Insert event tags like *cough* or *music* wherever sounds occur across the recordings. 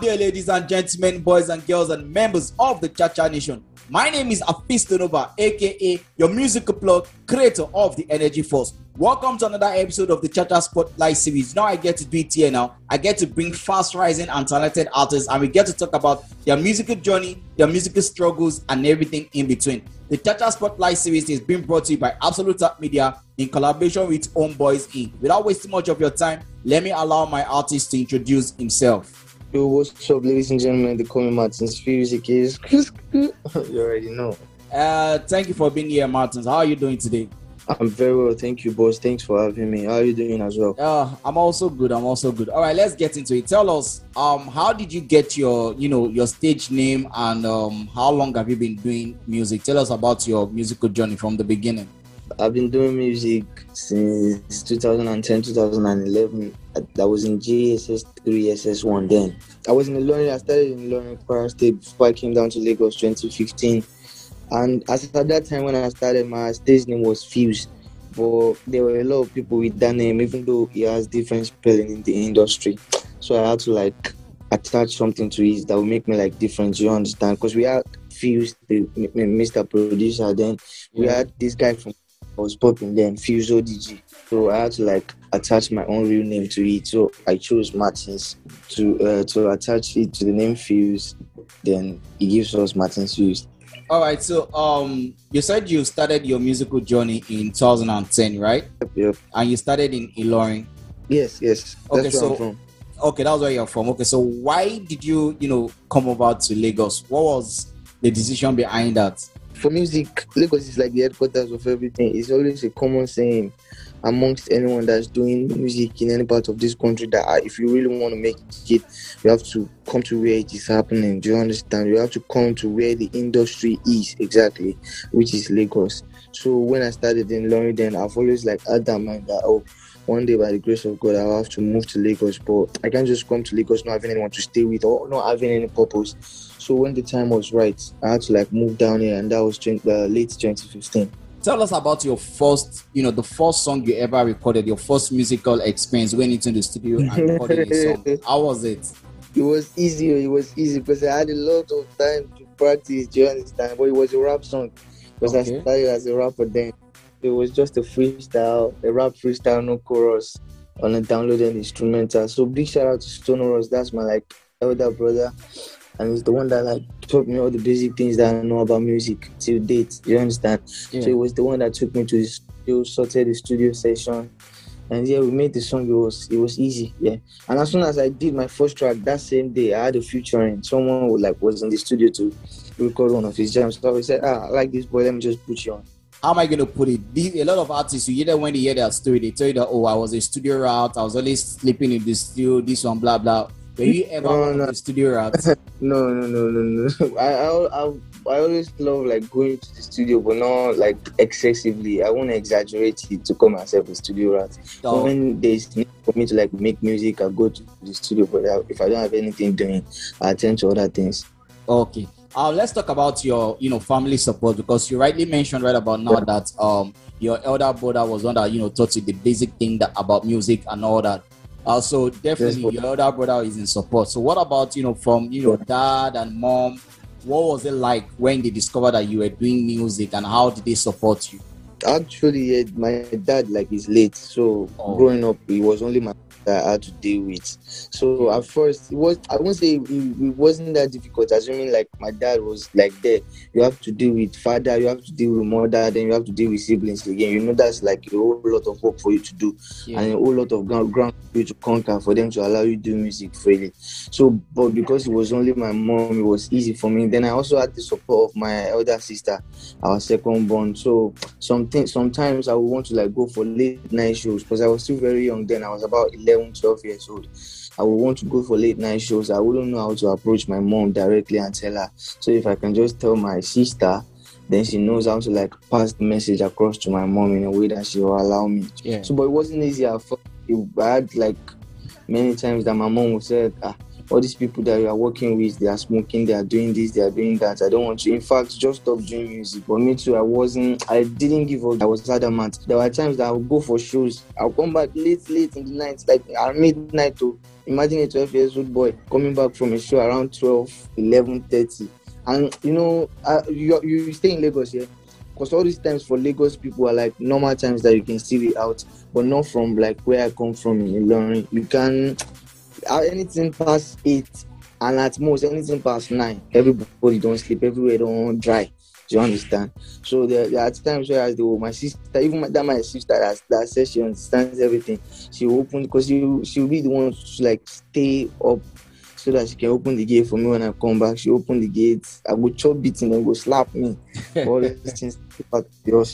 Day, ladies and gentlemen, boys and girls, and members of the Chacha Nation. My name is Afis Nova, aka your musical plug, creator of the Energy Force. Welcome to another episode of the Chacha Spotlight series. Now I get to do it here now. I get to bring fast rising and talented artists, and we get to talk about their musical journey, their musical struggles, and everything in between. The Chacha Spotlight series is being brought to you by Absolute Top Media in collaboration with Homeboys Inc. Without wasting much of your time, let me allow my artist to introduce himself. Yo, what's up, ladies and gentlemen? The Call Martins music is. *laughs* you already know. Uh, thank you for being here, Martins. How are you doing today? I'm very well, thank you, boss. Thanks for having me. How are you doing as well? Uh, I'm also good. I'm also good. All right, let's get into it. Tell us, um, how did you get your, you know, your stage name, and um, how long have you been doing music? Tell us about your musical journey from the beginning. I've been doing music since 2010, 2011. I was in JSS 3, SS1 then. I was in Ilorin. I started in Ilorin Kwara State before I came down to Lagos 2015. And as at that time when I started, my stage name was Fuse. But there were a lot of people with that name, even though he has different spelling in the industry. So I had to like attach something to it that would make me like different. You understand? Because we had Fuse, the Mr. Producer. Then we had this guy from I was popping then Fuse ODG. So I had to like attach my own real name to it. So I chose Martins to uh, to attach it to the name Fuse. Then it gives us Martins Fuse. All right. So um, you said you started your musical journey in 2010, right? Yep. yep. And you started in Ilorin. Yes. Yes. Okay. so. Okay, that's where you're from. Okay, so why did you, you know, come over to Lagos? What was the decision behind that? For music, Lagos is like the headquarters of everything. It's always a common saying amongst anyone that's doing music in any part of this country that uh, if you really want to make it, you have to come to where it is happening. Do you understand? You have to come to where the industry is exactly, which is Lagos. So when I started in Ilorin, I've always like had that mind that oh, one day by the grace of God, I'll have to move to Lagos, but I can't just come to Lagos not having anyone to stay with or not having any purpose. So when the time was right, I had to like move down here, and that was 20, uh, late 2015. Tell us about your first, you know, the first song you ever recorded, your first musical experience went into the studio and recorded a song. *laughs* How was it? It was easy. It was easy because I had a lot of time to practice. Do you understand? But it was a rap song because okay. I started as a rapper then. It was just a freestyle, a rap freestyle, no chorus on a downloaded instrumental. So big shout out to Sonoros. That's my like elder brother and he's the one that like taught me all the basic things that I know about music till date. You understand? Yeah. So it was the one that took me to the studio, sorted the studio session, and yeah, we made the song. It was it was easy, yeah. And as soon as I did my first track that same day, I had a featuring. Someone who like was in the studio to record one of his jams. So I said, ah, I like this boy. Let me just put you on. How am I going to put it? These, a lot of artists, you either when they hear their story, they tell you that, oh, I was a studio rat, I was always sleeping in the studio, this one, blah, blah. Were you ever no, no. studio rat? *laughs* no, no, no, no, no. *laughs* I, I, I, I always love like going to the studio, but not like excessively. I won't exaggerate it to call myself a studio rat. Oh. When there's need for me to like make music, I go to the studio. But uh, if I don't have anything doing, I attend to other things. Okay. Uh, let's talk about your, you know, family support because you rightly mentioned right about now that um your elder brother was one that you know taught you the basic thing that about music and all that. Also, uh, definitely yes, your elder brother is in support. So, what about you know from you know dad and mom? What was it like when they discovered that you were doing music, and how did they support you? Actually, my dad like is late, so oh. growing up, he was only my that I had to deal with. So at first, it was I won't say it, it, wasn't that difficult. Assuming like my dad was like there, you have to deal with father, you have to deal with mother, then you have to deal with siblings again. You know that's like a whole lot of work for you to do, yeah. and a whole lot of ground, ground for you to conquer for them to allow you to do music freely. So, but because it was only my mom, it was easy for me. Then I also had the support of my elder sister, our second born. So something sometimes I would want to like go for late night shows because I was still very young then. I was about 11 11, 12 years old, I would want to go for late night shows. I wouldn't know how to approach my mom directly and tell her. So if I can just tell my sister, then she knows how to like pass the message across to my mom in a way that she will allow me. Yeah. So, but it wasn't easy. I had like many times that my mom would say, ah, all these people that you are working with, they are smoking, they are doing this, they are doing that. I don't want to. In fact, just stop doing music. But me too, I wasn't, I didn't give up. I was adamant. There were times that I would go for shows. I'll come back late, late in the night, like at midnight to imagine a 12 years old boy coming back from a show around 12, 11, 30. And you know, uh, you, you stay in Lagos here. Yeah? Because all these times for Lagos people are like normal times that you can still be out, but not from like where I come from in Ilorin. You can anything past eight and at most anything past nine, everybody don't sleep, everywhere don't dry. Do you understand? So there, there are times where I do oh, my sister, even my, that my sister that, that says she understands everything. She will open because she she'll be the one to like stay up so that she can open the gate for me when I come back. She opened the gate. I go chop beating and go slap me. *laughs* All these things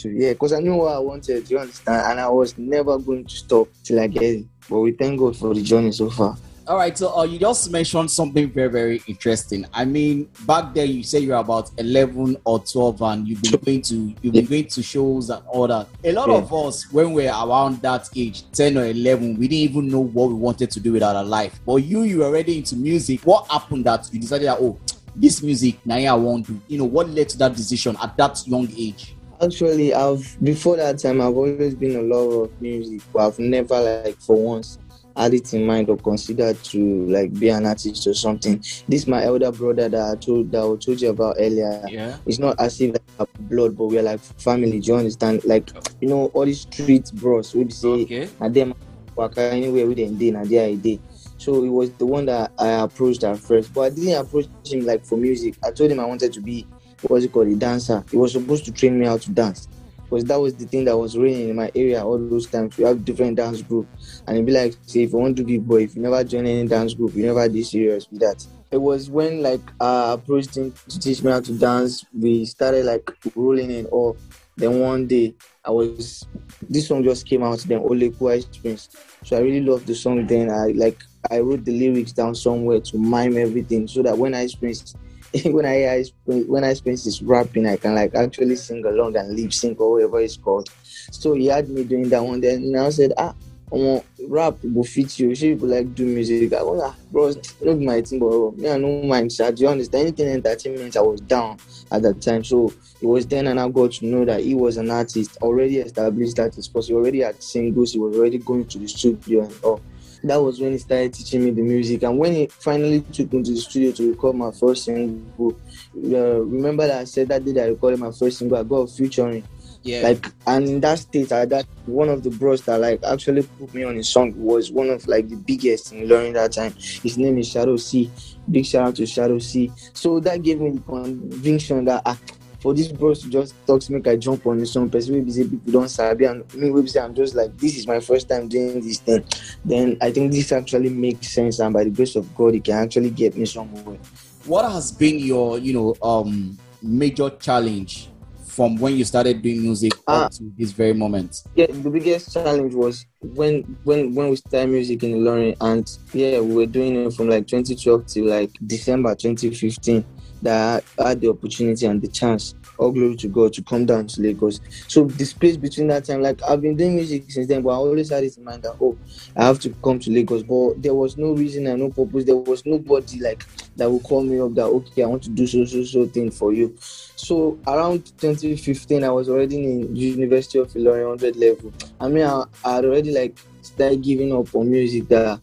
Yeah, because I knew what I wanted, do you understand? And I was never going to stop till I get it. But we thank God for the journey so far. All right, so uh, you just mentioned something very, very interesting. I mean, back there you say you're about eleven or twelve, and you've been going to you've been going to shows and all that. A lot yeah. of us, when we're around that age, ten or eleven, we didn't even know what we wanted to do with our life. But you, you were already into music. What happened that you decided that oh, this music now I want to? You know, what led to that decision at that young age? Actually, I've before that time I've always been a lover of music, but I've never like for once had it in mind or considered to like be an artist or something. This my elder brother that I told that I told you about earlier. Yeah. It's not as if like blood, but we're like family. Do you understand? Like you know, all these street bros would say okay. and them work anywhere with them day and their day. So it was the one that I approached at first. But I didn't approach him like for music. I told him I wanted to be what's it called, a dancer. He was supposed to train me how to dance because that was the thing that was reigning in my area all those times. We have different dance group, and it'd be like, say, if you want to be boy, if you never join any dance group, you never did serious with that. It was when like I approached him to teach me how to dance. We started like rolling in all. Then one day I was this song just came out. Then Ole Ice Prince. So I really loved the song. Then I like I wrote the lyrics down somewhere to mime everything so that when Ice Prince *laughs* when I, I when I spend this rapping, I can like actually sing along and lip sync or whatever it's called. So he had me doing that one. Then I said, ah, Want rap will fit you. She people like do music. I was ah, bro, not my thing, but me I no mind. So do you understand anything entertainment? I was down at that time. So it was then and I got to know that he was an artist, already established artist, because he already had singles, he was already going to the studio and all that was when he started teaching me the music. And when he finally took me to the studio to record my first single, uh, remember that I said that day that I recorded my first single, I got featuring. Yeah. Like and in that state, I that one of the bros that like actually put me on his song was one of like the biggest in Ilorin that time. His name is Shadow C. Big shout out to Shadow C. So that gave me the conviction that ah, for this bros to just talk to me, I jump on the song. Person maybe say people don't sabi, and me maybe say I'm just like this is my first time doing this thing. Then I think this actually makes sense, and by the grace of God, it can actually get me somewhere. What has been your, you know, um, major challenge from when you started doing music uh, up to this very moment? Yeah, the biggest challenge was when when when we started music in Ilorin, and yeah, we were doing it from like 2012 to like December 2015 that I had the opportunity and the chance. All glory to God to come down to Lagos. So the space between that time, like I've been doing music since then, but I always had this in mind that oh, I have to come to Lagos. But there was no reason and no purpose. There was nobody like that would call me up that okay, I want to do so so so thing for you. So around 2015, I was already in University of Ilorin 100 level. I mean, I, I had already like started giving up on music that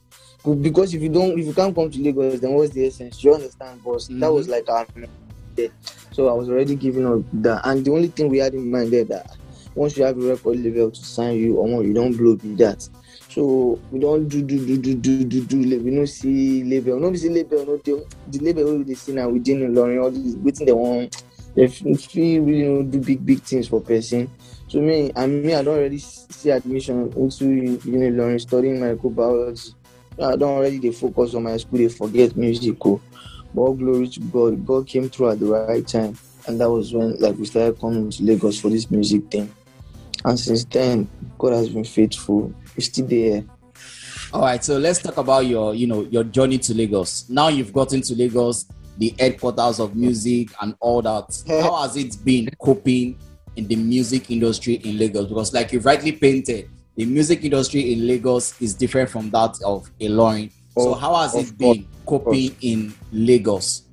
because if you don't if you can't come to Lagos, then what's the essence? You understand, boss? Mm-hmm. That was like our yeah. So I was already giving up that, and the only thing we had in mind there that once you have a record label to sign you, or you don't blow be that. So we don't do do do do do do do. We don't see label. No, we see label. No, the, the label we they see within Ilorin, all this waiting they want. They feel really you know, do big big things for person. So me, I mean, I don't already see admission into know Ilorin studying microbiology. I don't already they focus on my school, they forget music. Oh. But glory to God. God came through at the right time. And that was when like we started coming to Lagos for this music thing. And since then, God has been faithful. We're still there. All right, so let's talk about your, you know, your journey to Lagos. Now you've gotten to Lagos, the headquarters of music and all that. How has it been coping in the music industry in Lagos? Because, like you rightly painted, the music industry in Lagos is different from that of Ilorin. So how has it been coping in Lagos?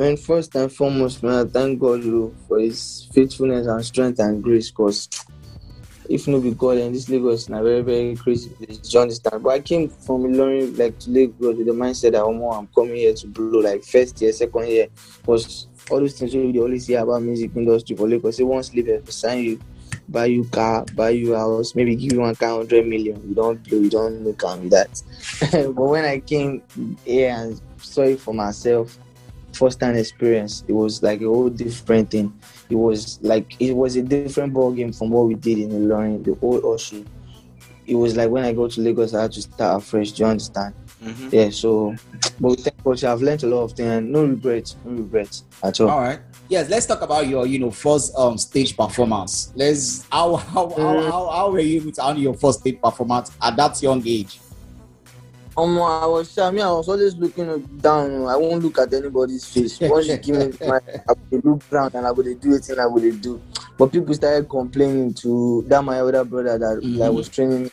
Man, first and foremost, man, I thank God oh, for His faithfulness and strength and grace. Cause if not be God, and this Lagos is a very very crazy place. You understand? But I came from Ilorin like to Lagos with the mindset that oh, I'm coming here to blow like first year, second year. Cause all those things you always hear about music industry for Lagos. They won't sleep, sign you buy you car, buy you house, maybe give you one car hundred million. You don't play, you don't look at me that. *laughs* but when I came here and saw it for myself, first time experience, it was like a whole different thing. It was like it was a different ball game from what we did in the Ilorin, the old ocean. It was like when I go to Lagos, I had to start afresh. Do you understand? Mm-hmm. Yeah. So, but thank God, I've learned a lot of things. No regrets, no regrets at all. All right yes, let's talk about your, you know, first um stage performance. Let's how how how, mm. how, how were you able to handle your first stage performance at that young age? Um, I was I mean I was always looking down. I won't look at anybody's face. *laughs* Once you give me my I would look down and I would do it and I would do. But people started complaining to that my older brother that, mm-hmm. that was training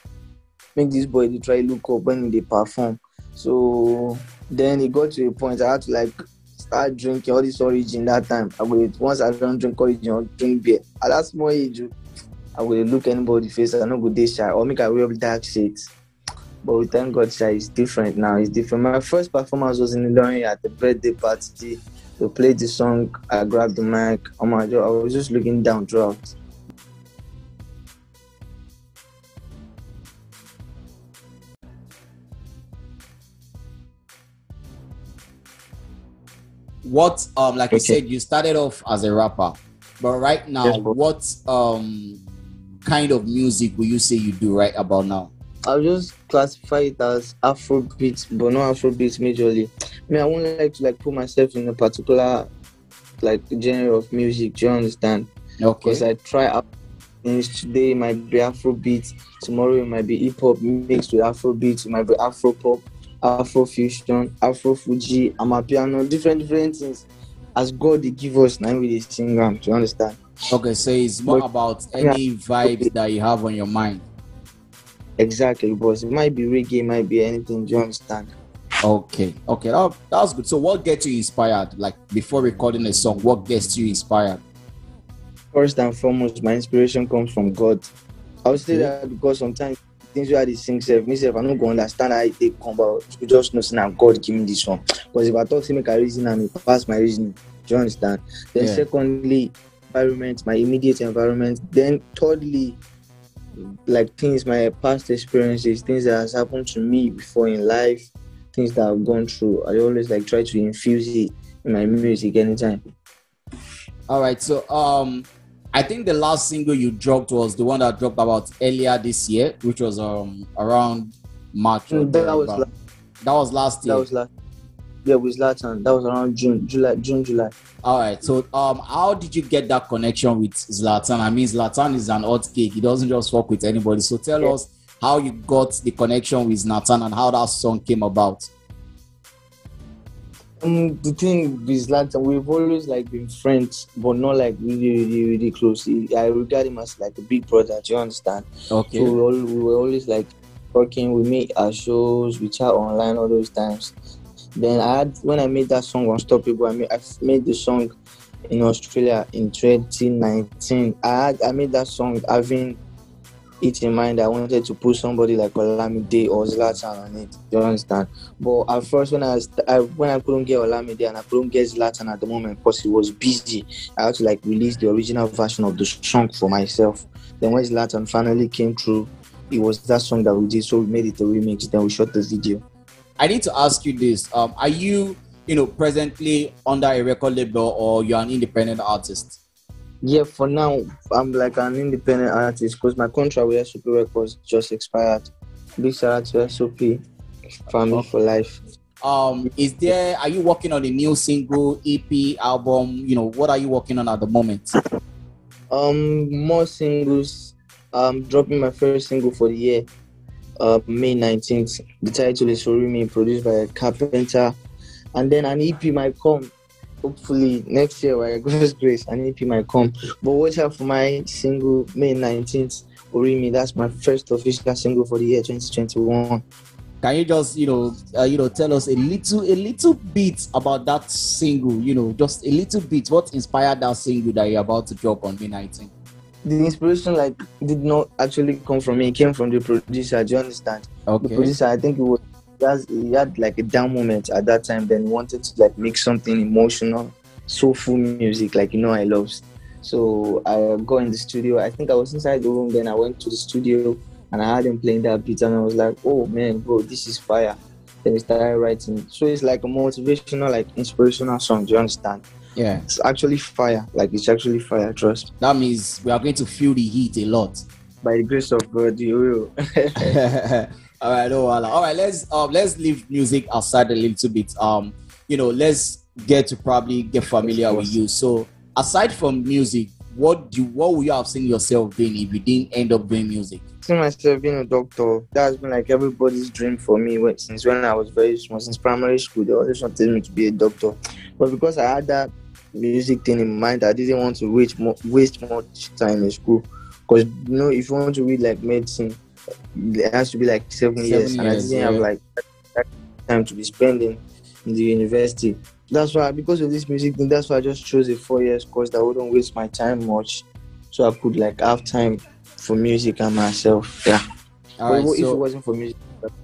make this boy to try look up when they perform. So then it got to a point I had to like start drinking all this origin that time. I will once I don't drink origin or drink beer. At that small age, I will look anybody face. I no go dey shy or make I wear dark shades. But we thank God, shy is different now. It's different. My first performance was in Ilorin at the birthday party. We played the song. I grabbed the mic. Oh my God! I was just looking down throughout. what um like okay. you said you started off as a rapper but right now yes, what um kind of music will you say you do right about now i'll just classify it as afrobeat but not afrobeat majorly i mean i won't like to like put myself in a particular like genre of music do you understand okay because i try out things today it might be afrobeat tomorrow it might be hip-hop mixed with afrobeat it might be afro pop Afro fusion, Afro Fuji, Amapiano, different different things. As God they give us now we sing them. Do you understand? Okay, so it's more but, about any yeah, vibes that you have on your mind. Exactly, boss. It might be reggae, it might be anything. Do you understand? Okay, okay, that, that's good. So, what gets you inspired? Like before recording a song, what gets you inspired? First and foremost, my inspiration comes from God. I would say mm-hmm. that because sometimes things where they sing self, me self, I don't go understand how they come about. You just know saying God give me this one. Because if I talk to make a reason and pass my reason, do you understand? Then yeah. secondly, environment, my immediate environment. Then thirdly, like things, my past experiences, things that has happened to me before in life, things that I've gone through. I always like try to infuse it in my music anytime. All right. So um I think the last single you dropped was the one that dropped about earlier this year, which was um around March. Mm, that, was last, that was last year. That was last. Yeah, with Zlatan. That was around June, July, June, July. All right. So, um, how did you get that connection with Zlatan? I mean, Zlatan is an odd cake. He doesn't just work with anybody. So, tell yeah. us how you got the connection with Zlatan and how that song came about. Um, the thing with Zlatan, we've always like been friends, but not like really, really, really close. I regard him as like a big brother. Do you understand? Okay. So we, all, we were always like working. We meet our shows, we chat online all those times. Then I had when I made that song Unstoppable, I made I made the song in Australia in 2019. I had I made that song having it in mind I wanted to put somebody like Olamide or Zlatan on it. You understand? But at first, when I, I when I couldn't get Olamide and I couldn't get Zlatan at the moment because he was busy, I had to like release the original version of the song for myself. Then when Zlatan finally came through, it was that song that we did. So we made it a remix. Then we shot the video. I need to ask you this: um, Are you, you know, presently under a record label or you're an independent artist? Yeah, for now, I'm like an independent artist because my contract with SOP Records just expired. Big shout out to SOP, family for life. Um, is there? Are you working on a new single, EP, album? You know, what are you working on at the moment? Um, more singles. I'm dropping my first single for the year, uh, May 19th. The title is Me, produced by Carpenter, and then an EP might come hopefully next year by *laughs* God's grace an EP might come. But watch out for my single May 19th, Orimi. That's my first official single for the year 2021. can you just you know uh, you know tell us a little a little bit about that single you know just a little bit what inspired that single that you're about to drop on may 19 the hmm. inspiration like did not actually come from me it came from the producer do you understand okay the producer i think it was he, he had like a down moment at that time then wanted to like make something emotional soulful music like you know i love so I go in the studio i think i was inside the room then i went to the studio and I had him playing that beat, and I was like, "Oh man, bro, this is fire." Then we started writing. So it's like a motivational, like inspirational song. Do you understand? Yeah. It's actually fire. Like it's actually fire. Trust. That means we are going to feel the heat a lot. By the grace of God, you will. *laughs* all right, no, all right. Let's um let's leave music aside a little bit. Um, you know, let's get to probably get familiar with you. So aside from music, what do what would you have seen yourself doing if you didn't end up doing music? See myself being a doctor. That's been like everybody's dream for me since when I was very small, since primary school. They always wanted me to be a doctor, but because I had that music thing in mind, I didn't want to waste more, waste much time in school. Because you know, if you want to read like medicine, it has to be like seven, seven years, years, and I didn't yeah. have like that time to be spending in the university. That's why, because of this music thing, that's why I just chose a four years course that wouldn't waste my time much. So I could like have time for music and myself. Yeah. All right, if so, it wasn't for music,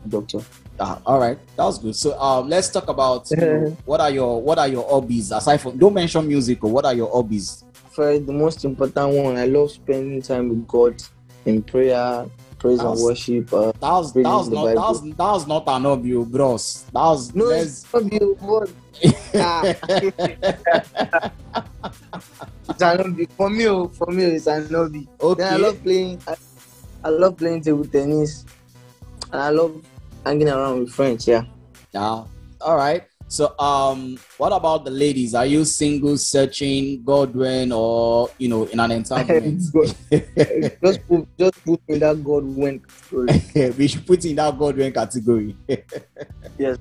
doctor. Uh, all right, that was good. So um, let's talk about you know, *laughs* what are your what are your hobbies aside from don't mention music or what are your hobbies? First, the most important one, I love spending time with God in prayer, praise was, and worship. Uh, that was that was not that was, that was not an hobby, oh, bros. That was no it's hobby, what? Ah. *laughs* it's an hobby for me. Oh, for me, it's an hobby. Okay. Then I love playing. I, I love playing table tennis, and I love hanging around with friends. Yeah. Yeah. All right. So, um, what about the ladies? Are you single, searching, Godwin, or you know, in an entanglement? *laughs* just put, just put in that Godwin category. *laughs* we should put in that Godwin category. *laughs* yes.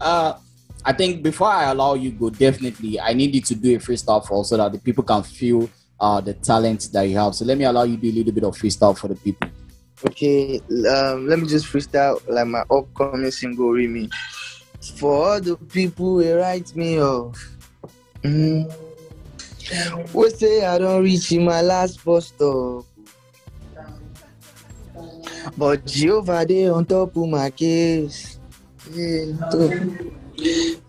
uh, I think before I allow you go, definitely I need you to do a freestyle for so that the people can feel uh the talent that you have. So let me allow you to do a little bit of freestyle for the people. Okay, um, let me just freestyle like my upcoming single Orimi. For all the people who write me off. Mm. We say I don't reach in my last bus stop. But Jehovah they on top of my case.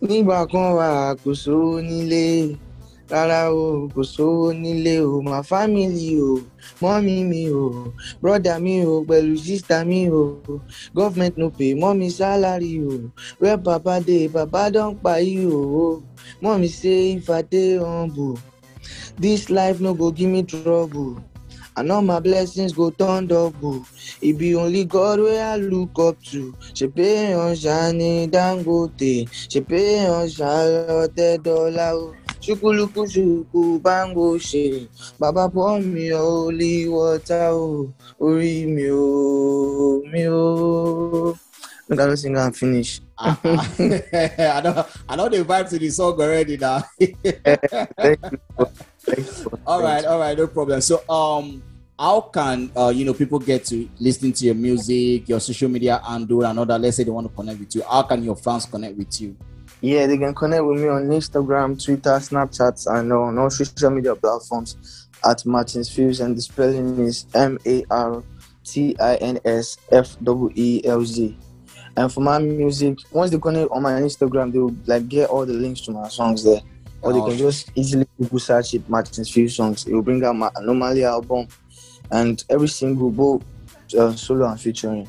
Nígbà kan wà kò sówó. Rárá o kò sówó nílé o my family o mọ́mí mi o brother mi o pẹ̀lú sister mi o government no pay mọ́mí salary o where papa dey papa don kpai o mọ́mí say if i dey humble this life no go give me trouble. and all my blessings go turn double. It be only God where I look up to. She pay on Shani Dangote. She pay on Charlotte Dollar. Shukuluku shuku bango she. Baba pour me holy water o. Ori mi o, mi o. Look, I sing and finish. *laughs* I know, I know the vibe to the song already now. *laughs* All right, all right, no problem. So, um, how can uh, you know people get to listening to your music, your social media, and do another? Let's say they want to connect with you. How can your fans connect with you? Yeah, they can connect with me on Instagram, Twitter, Snapchat, and on all social media platforms at Martins Fuse, and the spelling is M A R T I N S F W E L Z. And for my music, once they connect on my Instagram, they will like get all the links to my songs there or they can just easily Google search it Martin's Few songs. It will bring out my Anomaly album and every single both uh, solo and featuring.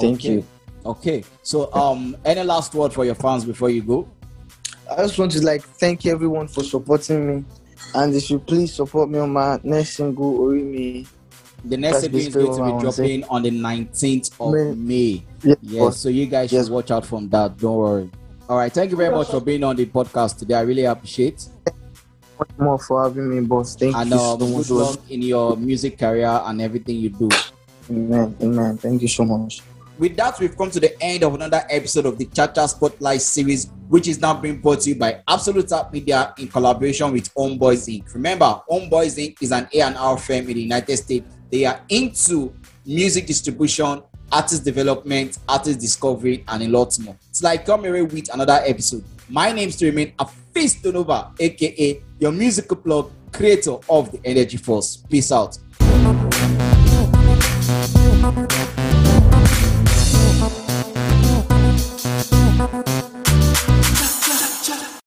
Thank okay. you. Okay. So um any last word for your fans before you go? I just want to like thank everyone for supporting me. And if you please support me on my next single Orimi. The next single is going to be dropping on the 19th of May. May. Yes, so you guys yes. should watch out from that. Don't worry. All right. Thank you very much for being on the podcast today. I really appreciate. Much more for having me, boss. Thank and, you um, so much. Good luck in your music career and everything you do. Amen. Amen. Thank you so much. With that, we've come to the end of another episode of the Chacha Spotlight series, which is now being brought to you by Absolute Media in collaboration with Homeboys Inc. Remember, Homeboys Inc. is an A&R firm in the United States. They are into music distribution, artist development, artist discovery, and a lot more. It's like come away with another episode. My name is to remain Afis Donova, aka your musical plug, creator of the Energy Force. Peace out.